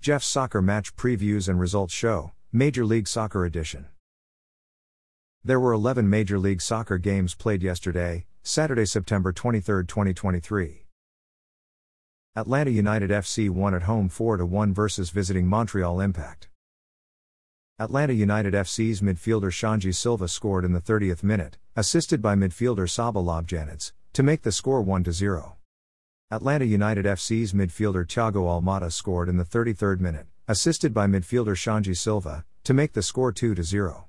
Jeff's Soccer Match Previews and Results Show, Major League Soccer Edition. There were 11 Major League Soccer games played yesterday, Saturday, September 23, 2023. Atlanta United FC won at home 4 1 versus visiting Montreal Impact. Atlanta United FC's midfielder Xande Silva scored in the 30th minute, assisted by midfielder Saba Lobjanidze, to make the score 1 0. Atlanta United FC's midfielder Thiago Almada scored in the 33rd minute, assisted by midfielder Xande Silva, to make the score 2 0.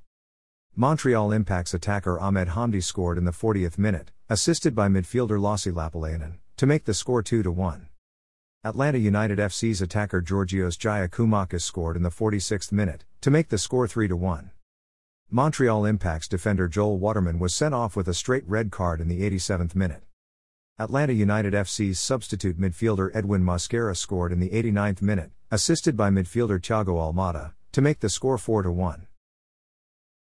Montreal Impact's attacker Ahmed Hamdi scored in the 40th minute, assisted by midfielder Lassi Lappalainen, to make the score 2 1. Atlanta United FC's attacker Georgios Giakoumakis scored in the 46th minute, to make the score 3 1. Montreal Impact's defender Joel Waterman was sent off with a straight red card in the 87th minute. Atlanta United FC's substitute midfielder Edwin Mosquera scored in the 89th minute, assisted by midfielder Thiago Almada, to make the score 4 1.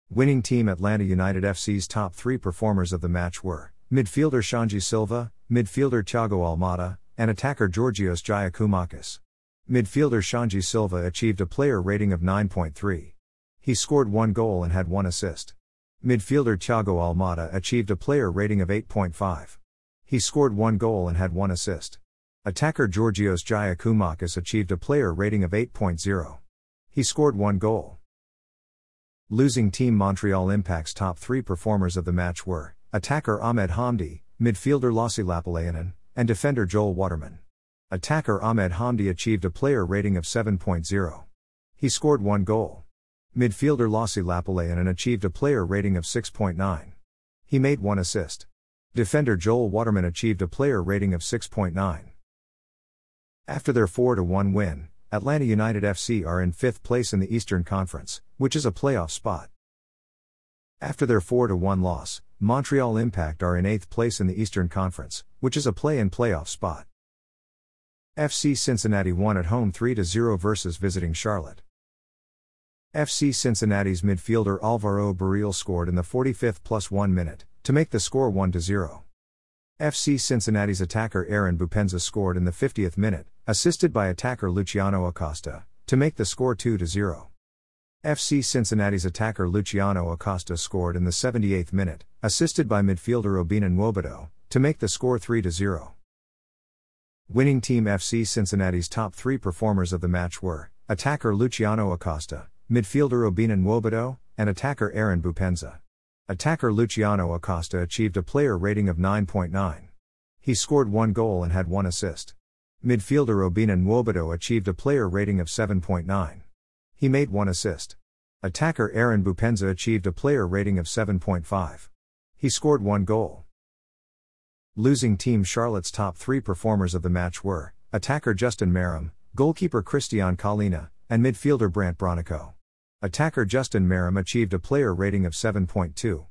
Winning team Atlanta United FC's top three performers of the match were midfielder Xande Silva, midfielder Thiago Almada, and attacker Georgios Giakoumakis. Midfielder Xande Silva achieved a player rating of 9.3. He scored one goal and had one assist. Midfielder Thiago Almada achieved a player rating of 8.5. He scored one goal and had one assist. Attacker Georgios Giakoumakis achieved a player rating of 8.0. He scored one goal. Losing team Montreal Impact's top three performers of the match were attacker Ahmed Hamdi, midfielder Lassi Lappalainen, and defender Joel Waterman. Attacker Ahmed Hamdi achieved a player rating of 7.0. He scored one goal. Midfielder Lassi Lappalainen achieved a player rating of 6.9. He made one assist. Defender Joel Waterman achieved a player rating of 6.9. After their 4 1 win, Atlanta United FC are in fifth place in the Eastern Conference, which is a playoff spot. After their 4 1 loss, Montreal Impact are in eighth place in the Eastern Conference, which is a play in playoff spot. FC Cincinnati won at home 3 0 versus visiting Charlotte. FC Cincinnati's midfielder Alvaro Barreal scored in the 45th plus 1 minute, to make the score 1 0. FC Cincinnati's attacker Aaron Boupendza scored in the 50th minute, assisted by attacker Luciano Acosta, to make the score 2 0. FC Cincinnati's attacker Luciano Acosta scored in the 78th minute, assisted by midfielder Obinna Nwobodo, to make the score 3 0. Winning team FC Cincinnati's top three performers of the match were attacker Luciano Acosta, midfielder Obinna Nwobodo, and attacker Aaron Boupendza. Attacker Luciano Acosta achieved a player rating of 9.9. He scored one goal and had one assist. Midfielder Obinna Nwobodo achieved a player rating of 7.9. He made one assist. Attacker Aaron Boupendza achieved a player rating of 7.5. He scored one goal. Losing Team Charlotte's top three performers of the match were attacker Justin Meram, goalkeeper Christian Kahlina, and midfielder Brandt Bronico. Attacker Justin Meram achieved a player rating of 7.2.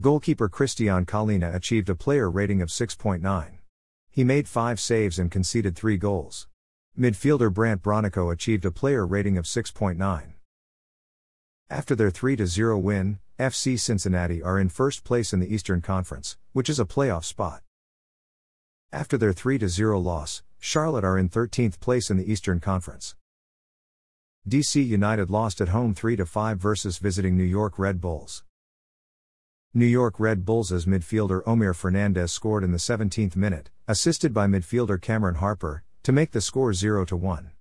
Goalkeeper Christian Kahlina achieved a player rating of 6.9. He made 5 saves and conceded 3 goals. Midfielder Brandt Bronico achieved a player rating of 6.9. After their 3 0 win, FC Cincinnati are in first place in the Eastern Conference, which is a playoff spot. After their 3 0 loss, Charlotte are in 13th place in the Eastern Conference. DC United lost at home 3 5 versus visiting New York Red Bulls. New York Red Bulls' midfielder Omir Fernandez scored in the 17th minute, assisted by midfielder Cameron Harper, to make the score 0 1.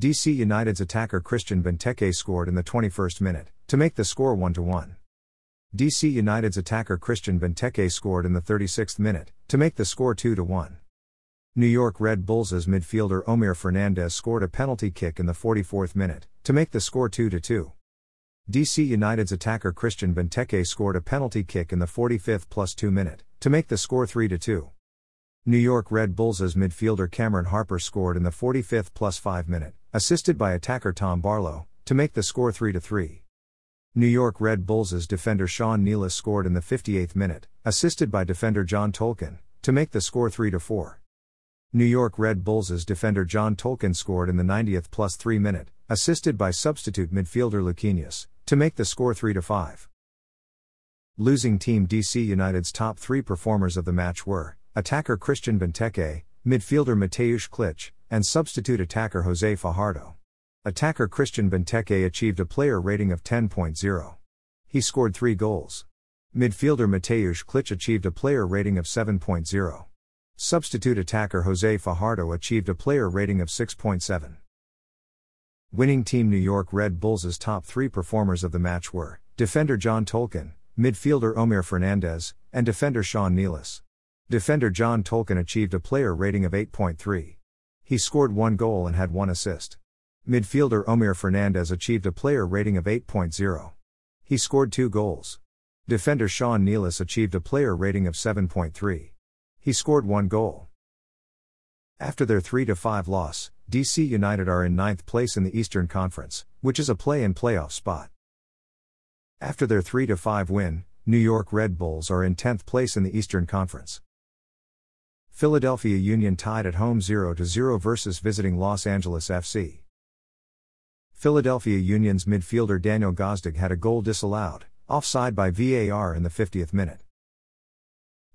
DC United's attacker Christian Benteke scored in the 21st minute, to make the score 1 1. DC United's attacker Christian Benteke scored in the 36th minute, to make the score 2 1. New York Red Bulls' midfielder Omir Fernandez scored a penalty kick in the 44th minute, to make the score 2 2. DC United's attacker Christian Benteke scored a penalty kick in the 45th plus 2 minute, to make the score 3 2. New York Red Bulls' midfielder Cameron Harper scored in the 45th plus 5 minute, assisted by attacker Tom Barlow, to make the score 3 3. New York Red Bulls' defender Sean Nealis scored in the 58th minute, assisted by defender John Tolkin, to make the score 3 4. New York Red Bulls' defender John Tolkin scored in the 90th plus 3 minute, assisted by substitute midfielder Luquinhas, to make the score 3 5. Losing team DC United's top three performers of the match were attacker Christian Benteke, midfielder Mateusz Klich, and substitute attacker Jose Fajardo. Attacker Christian Benteke achieved a player rating of 10.0. He scored three goals. Midfielder Mateusz Klich achieved a player rating of 7.0. Substitute attacker Jose Fajardo achieved a player rating of 6.7. Winning team New York Red Bulls' top three performers of the match were defender John Tolkin, midfielder Omir Fernandez, and defender Sean Nealis. Defender John Tolkin achieved a player rating of 8.3. He scored one goal and had one assist. Midfielder Omir Fernandez achieved a player rating of 8.0. He scored two goals. Defender Sean Nealis achieved a player rating of 7.3. He scored one goal. After their 3 5 loss, DC United are in ninth place in the Eastern Conference, which is a play in playoff spot. After their 3 5 win, New York Red Bulls are in 10th place in the Eastern Conference. Philadelphia Union tied at home 0 0 versus visiting Los Angeles FC. Philadelphia Union's midfielder Daniel Gazdag had a goal disallowed, offside by VAR in the 50th minute.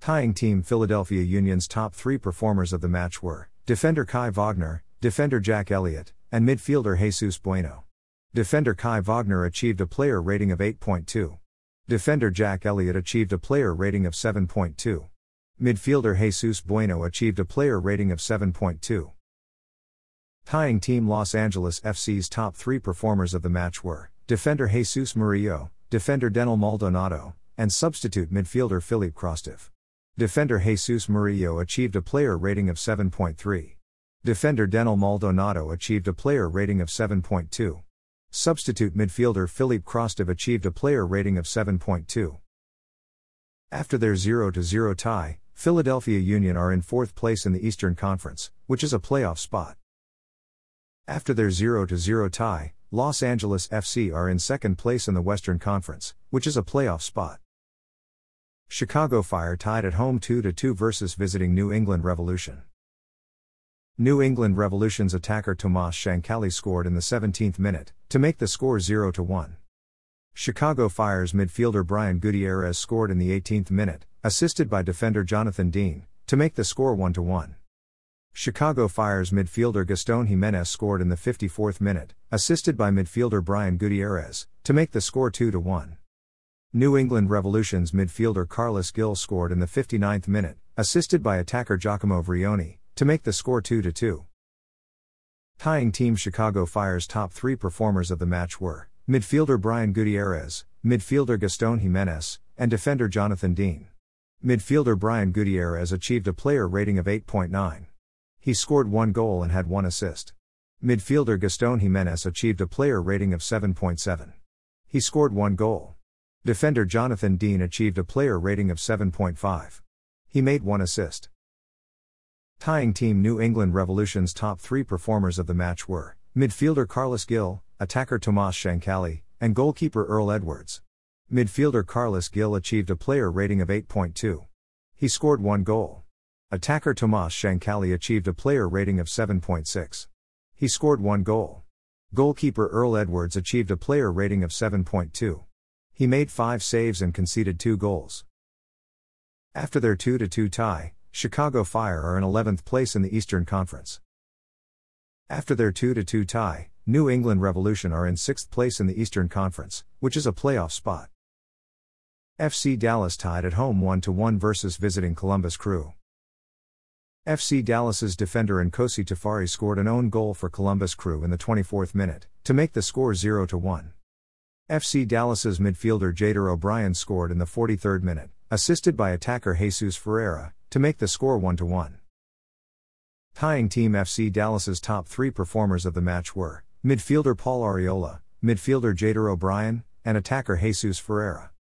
Tying team Philadelphia Union's top three performers of the match were defender Kai Wagner, defender Jack Elliott, and midfielder Jesus Bueno. Defender Kai Wagner achieved a player rating of 8.2. Defender Jack Elliott achieved a player rating of 7.2. Midfielder Jesus Bueno achieved a player rating of 7.2. Tying Team Los Angeles FC's top three performers of the match were defender Jesus Murillo, defender Denil Maldonado, and substitute midfielder Filip Krastev. Defender Jesus Murillo achieved a player rating of 7.3. Defender Denil Maldonado achieved a player rating of 7.2. Substitute midfielder Filip Krastev achieved a player rating of 7.2. After their 0 0 tie, Philadelphia Union are in fourth place in the Eastern Conference, which is a playoff spot. After their 0 0 tie, Los Angeles FC are in second place in the Western Conference, which is a playoff spot. Chicago Fire tied at home 2 2 versus visiting New England Revolution. New England Revolution's attacker Tomas Chancalay scored in the 17th minute, to make the score 0 1. Chicago Fire's midfielder Brian Gutierrez scored in the 18th minute, assisted by defender Jonathan Dean, to make the score 1 1. Chicago Fire's midfielder Gaston Jimenez scored in the 54th minute, assisted by midfielder Brian Gutierrez, to make the score 2 1. New England Revolution's midfielder Carles Gil scored in the 59th minute, assisted by attacker Giacomo Vrioni, to make the score 2 2. Tying Team Chicago Fire's top three performers of the match were midfielder Brian Gutierrez, midfielder Gaston Jimenez, and defender Jonathan Dean. Midfielder Brian Gutierrez achieved a player rating of 8.9. He scored one goal and had one assist. Midfielder Gaston Jimenez achieved a player rating of 7.7. He scored one goal. Defender Jonathan Dean achieved a player rating of 7.5. He made one assist. Tying Team New England Revolution's top three performers of the match were midfielder Carles Gil, attacker Tomas Chancalay, and goalkeeper Earl Edwards. Midfielder Carles Gil achieved a player rating of 8.2. He scored one goal. Attacker Tomas Chancalay achieved a player rating of 7.6. He scored one goal. Goalkeeper Earl Edwards achieved a player rating of 7.2. He made five saves and conceded two goals. After their 2 2 tie, Chicago Fire are in 11th place in the Eastern Conference. After their 2 2 tie, New England Revolution are in 6th place in the Eastern Conference, which is a playoff spot. FC Dallas tied at home 1 1 versus visiting Columbus Crew. FC Dallas's defender Nkosi Tafari scored an own goal for Columbus Crew in the 24th minute, to make the score 0 1. FC Dallas's midfielder Jader Obrian scored in the 43rd minute, assisted by attacker Jesus Ferreira, to make the score 1 1. Tying Team FC Dallas's top three performers of the match were midfielder Paul Arriola, midfielder Jader Obrian, and attacker Jesus Ferreira.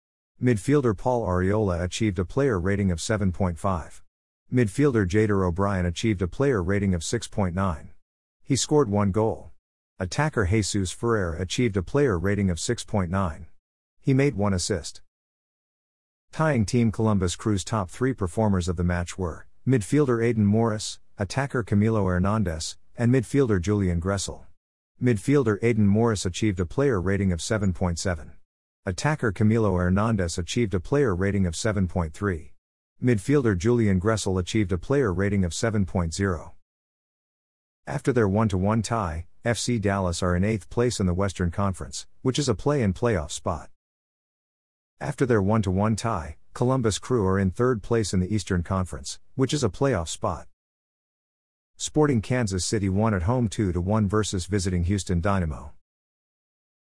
Midfielder Paul Arriola achieved a player rating of 7.5. Midfielder Jader Obrian achieved a player rating of 6.9. He scored one goal. Attacker Jesus Ferreira achieved a player rating of 6.9. He made one assist. Tying Team Columbus Crew's top three performers of the match were midfielder Aidan Morris, attacker Camilo Hernandez, and midfielder Julian Gressel. Midfielder Aidan Morris achieved a player rating of 7.7. Attacker Camilo Hernandez achieved a player rating of 7.3. Midfielder Julian Gressel achieved a player rating of 7.0. After their 1 to 1 tie, FC Dallas are in 8th place in the Western Conference, which is a play in playoff spot. After their 1 1 tie, Columbus Crew are in 3rd place in the Eastern Conference, which is a playoff spot. Sporting Kansas City won at home 2 1 versus visiting Houston Dynamo.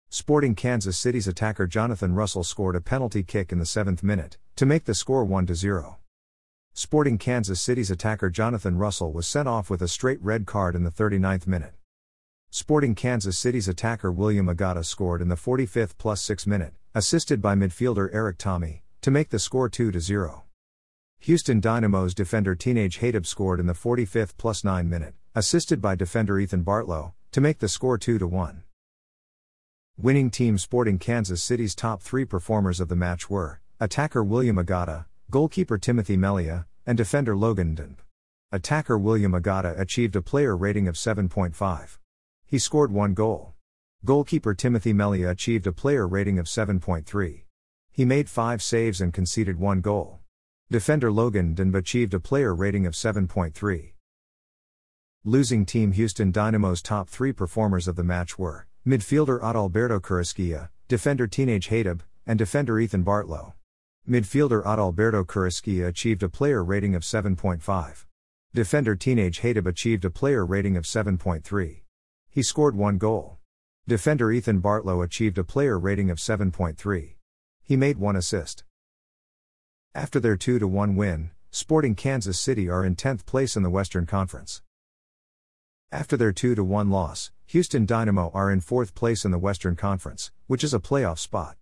Sporting Kansas City's attacker Jonathan Russell scored a penalty kick in the 7th minute to make the score 1 0. Sporting Kansas City's attacker Jonathan Russell was sent off with a straight red card in the 39th minute. Sporting Kansas City's attacker William Agada scored in the 45th plus 6 minute, assisted by midfielder Erik Thommy, to make the score 2 0. Houston Dynamo's defender Teenage Hadebe scored in the 45th plus 9 minute, assisted by defender Ethan Bartlow, to make the score 2 1. Winning team Sporting Kansas City's top three performers of the match were attacker William Agada, goalkeeper Timothy Melia, and defender Logan Ndenbe. Attacker William Agada achieved a player rating of 7.5. He scored one goal. Goalkeeper Timothy Melia achieved a player rating of 7.3. He made five saves and conceded one goal. Defender Logan Ndenbe achieved a player rating of 7.3. Losing team Houston Dynamo's top three performers of the match were midfielder Adalberto Carrasquilla, defender Teenage Hadebe, and defender Ethan Bartlow. Midfielder Adalberto Carrasquilla achieved a player rating of 7.5. Defender Teenage Hadebe achieved a player rating of 7.3. He scored one goal. Defender Ethan Bartlow achieved a player rating of 7.3. He made one assist. After their 2 1 win, Sporting Kansas City are in 10th place in the Western Conference. After their 2 1 loss, Houston Dynamo are in 4th place in the Western Conference, which is a playoff spot.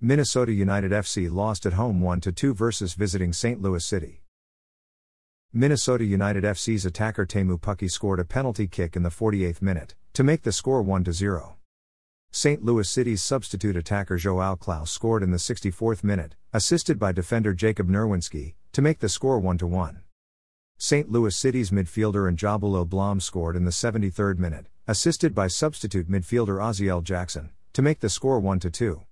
Minnesota United FC lost at home 1 2 versus visiting St. Louis City. Minnesota United FC's attacker Teemu Pukki scored a penalty kick in the 48th minute to make the score 1 0. St. Louis City's substitute attacker Joao Klauss scored in the 64th minute, assisted by defender Jacob Nerwinski, to make the score 1 1. St. Louis City's midfielder Njabulo Blom scored in the 73rd minute, assisted by substitute midfielder Oziel Jackson, to make the score 1 2.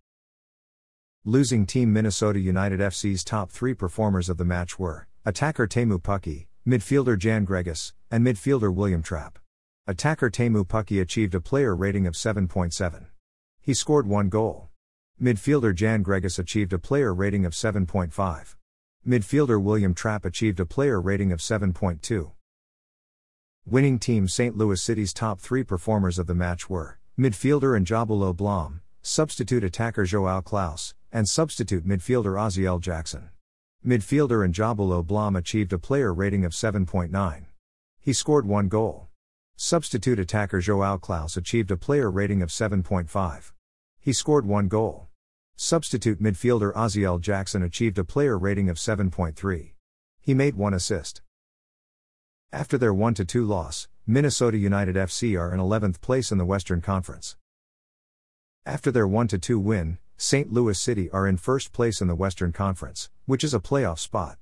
Losing team Minnesota United FC's top three performers of the match were Attacker Teemu Pukki, midfielder Jan Gregus, and midfielder William Trapp. Attacker Teemu Pukki achieved a player rating of 7.7. He scored one goal. Midfielder Jan Gregus achieved a player rating of 7.5. Midfielder William Trapp achieved a player rating of 7.2. Winning team St. Louis City's top three performers of the match were midfielder Njabulo Blom, substitute attacker Joao Klauss, and substitute midfielder Oziel Jackson. Midfielder Njabulo Blom achieved a player rating of 7.9. He scored one goal. Substitute attacker Joao Klauss achieved a player rating of 7.5. He scored one goal. Substitute midfielder Oziel Jackson achieved a player rating of 7.3. He made one assist. After their 1 2 loss, Minnesota United FC are in 11th place in the Western Conference. After their 1 2 win, St. Louis City are in first place in the Western Conference, which is a playoff spot.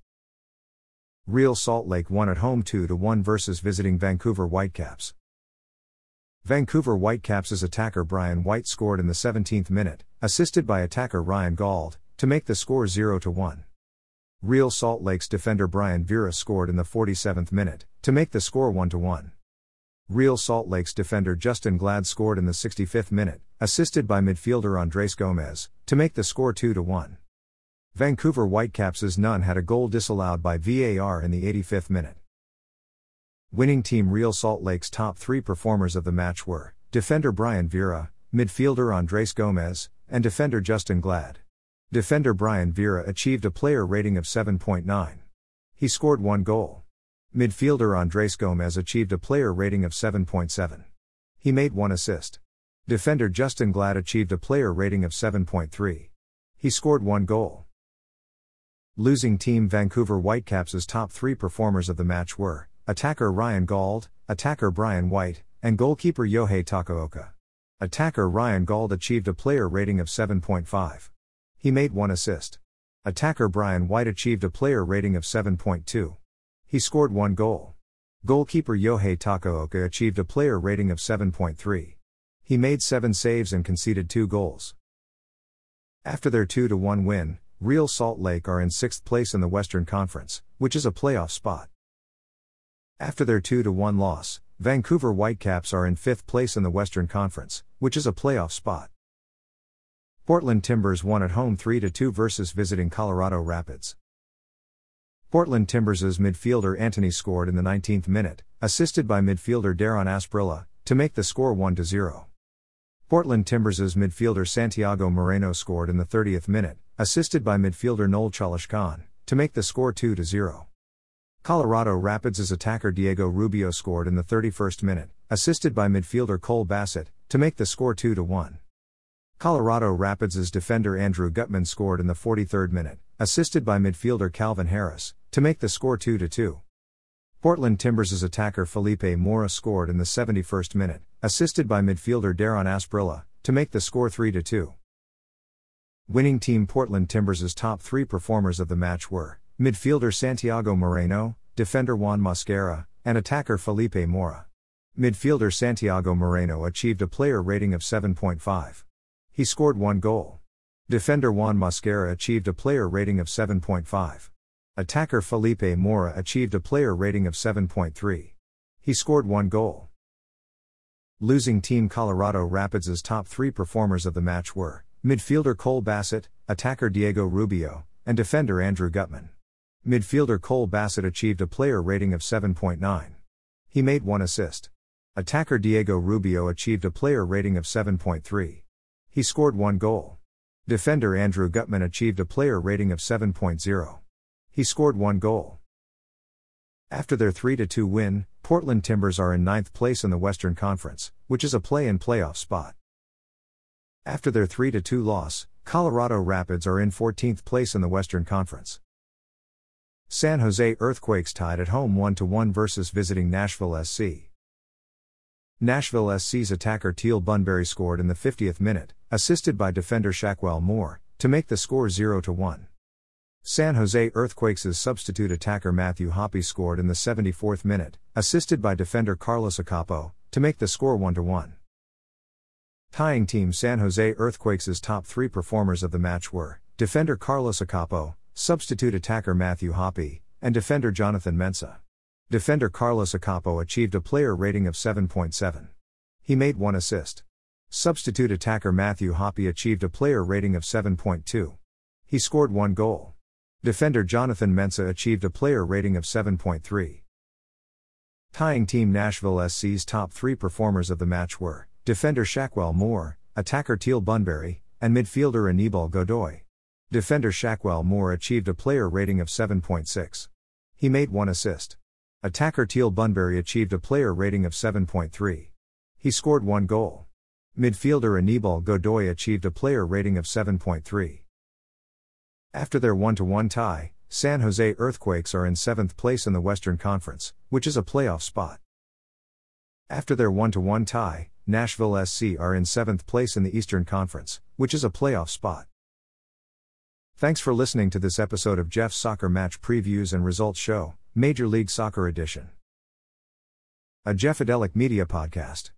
Real Salt Lake won at home 2 1 versus visiting Vancouver Whitecaps. Vancouver Whitecaps' attacker Brian White scored in the 17th minute, assisted by attacker Ryan Gauld, to make the score 0 1. Real Salt Lake's defender Brian Vera scored in the 47th minute, to make the score 1 1. Real Salt Lake's defender Justin Glad scored in the 65th minute, assisted by midfielder Andres Gomez, to make the score 2 1. Vancouver Whitecaps' none had a goal disallowed by VAR in the 85th minute. Winning team Real Salt Lake's top three performers of the match were defender Brian Vera, midfielder Andres Gomez, and defender Justin Glad. Defender Brian Vera achieved a player rating of 7.9. He scored one goal. Midfielder Andres Gomez achieved a player rating of 7.7. He made one assist. Defender Justin Glad achieved a player rating of 7.3. He scored one goal. Losing team Vancouver Whitecaps' top three performers of the match were attacker Ryan Gauld, attacker Brian White, and goalkeeper Yohei Takaoka. Attacker Ryan Gauld achieved a player rating of 7.5. He made one assist. Attacker Brian White achieved a player rating of 7.2. He scored one goal. Goalkeeper Yohei Takaoka achieved a player rating of 7.3. He made seven saves and conceded two goals. After their 2 1 win, Real Salt Lake are in sixth place in the Western Conference, which is a playoff spot. After their 2 1 loss, Vancouver Whitecaps are in fifth place in the Western Conference, which is a playoff spot. Portland Timbers won at home 3 2 versus visiting Colorado Rapids. Portland Timbers' midfielder Antony scored in the 19th minute, assisted by midfielder Dairon Asprilla, to make the score 1 0. Portland Timbers' midfielder Santiago Moreno scored in the 30th minute, assisted by midfielder Noel Caliskan, to make the score 2 0. Colorado Rapids' attacker Diego Rubio scored in the 31st minute, assisted by midfielder Cole Bassett, to make the score 2 1. Colorado Rapids' defender Andrew Gutman scored in the 43rd minute, assisted by midfielder Calvin Harris, to make the score 2 2. Portland Timbers' attacker Felipe Mora scored in the 71st minute, assisted by midfielder Dairon Asprilla, to make the score 3 2. Winning team Portland Timbers' top three performers of the match were midfielder Santiago Moreno, defender Juan Mosquera, and attacker Felipe Mora. Midfielder Santiago Moreno achieved a player rating of 7.5. He scored one goal. Defender Juan Mosquera achieved a player rating of 7.5. Attacker Felipe Mora achieved a player rating of 7.3. He scored one goal. Losing team Colorado Rapids' top three performers of the match were midfielder Cole Bassett, attacker Diego Rubio, and defender Andrew Gutman. Midfielder Cole Bassett achieved a player rating of 7.9. He made one assist. Attacker Diego Rubio achieved a player rating of 7.3. He scored one goal. Defender Andrew Gutman achieved a player rating of 7.0. He scored one goal. After their 3 2 win, Portland Timbers are in ninth place in the Western Conference, which is a play in playoff spot. After their 3 2 loss, Colorado Rapids are in 14th place in the Western Conference. San Jose Earthquakes tied at home 1 1 versus visiting Nashville SC. Nashville SC's attacker Teal Bunbury scored in the 50th minute, assisted by defender Shaquell Moore, to make the score 0 1. San Jose Earthquakes' substitute attacker Matthew Hoppe scored in the 74th minute, assisted by defender Carlos Akapo, to make the score 1 1. Tying team San Jose Earthquakes' top three performers of the match were defender Carlos Akapo, substitute attacker Matthew Hoppe, and defender Jonathan Mensah. Defender Carlos Akapo achieved a player rating of 7.7. He made one assist. Substitute attacker Matthew Hoppe achieved a player rating of 7.2. He scored one goal. Defender Jonathan Mensah achieved a player rating of 7.3. Tying Team Nashville SC's top three performers of the match were defender Shaquell Moore, attacker Teal Bunbury, and midfielder Anibal Godoy. Defender Shaquell Moore achieved a player rating of 7.6. He made one assist. Attacker Teal Bunbury achieved a player rating of 7.3. He scored one goal. Midfielder Anibal Godoy achieved a player rating of 7.3. After their 1 1 tie, San Jose Earthquakes are in 7th place in the Western Conference, which is a playoff spot. After their 1 1 tie, Nashville SC are in 7th place in the Eastern Conference, which is a playoff spot. Thanks for listening to this episode of Jeff's Soccer Match Previews and Results Show, Major League Soccer Edition. A Jeffadelic Media Podcast.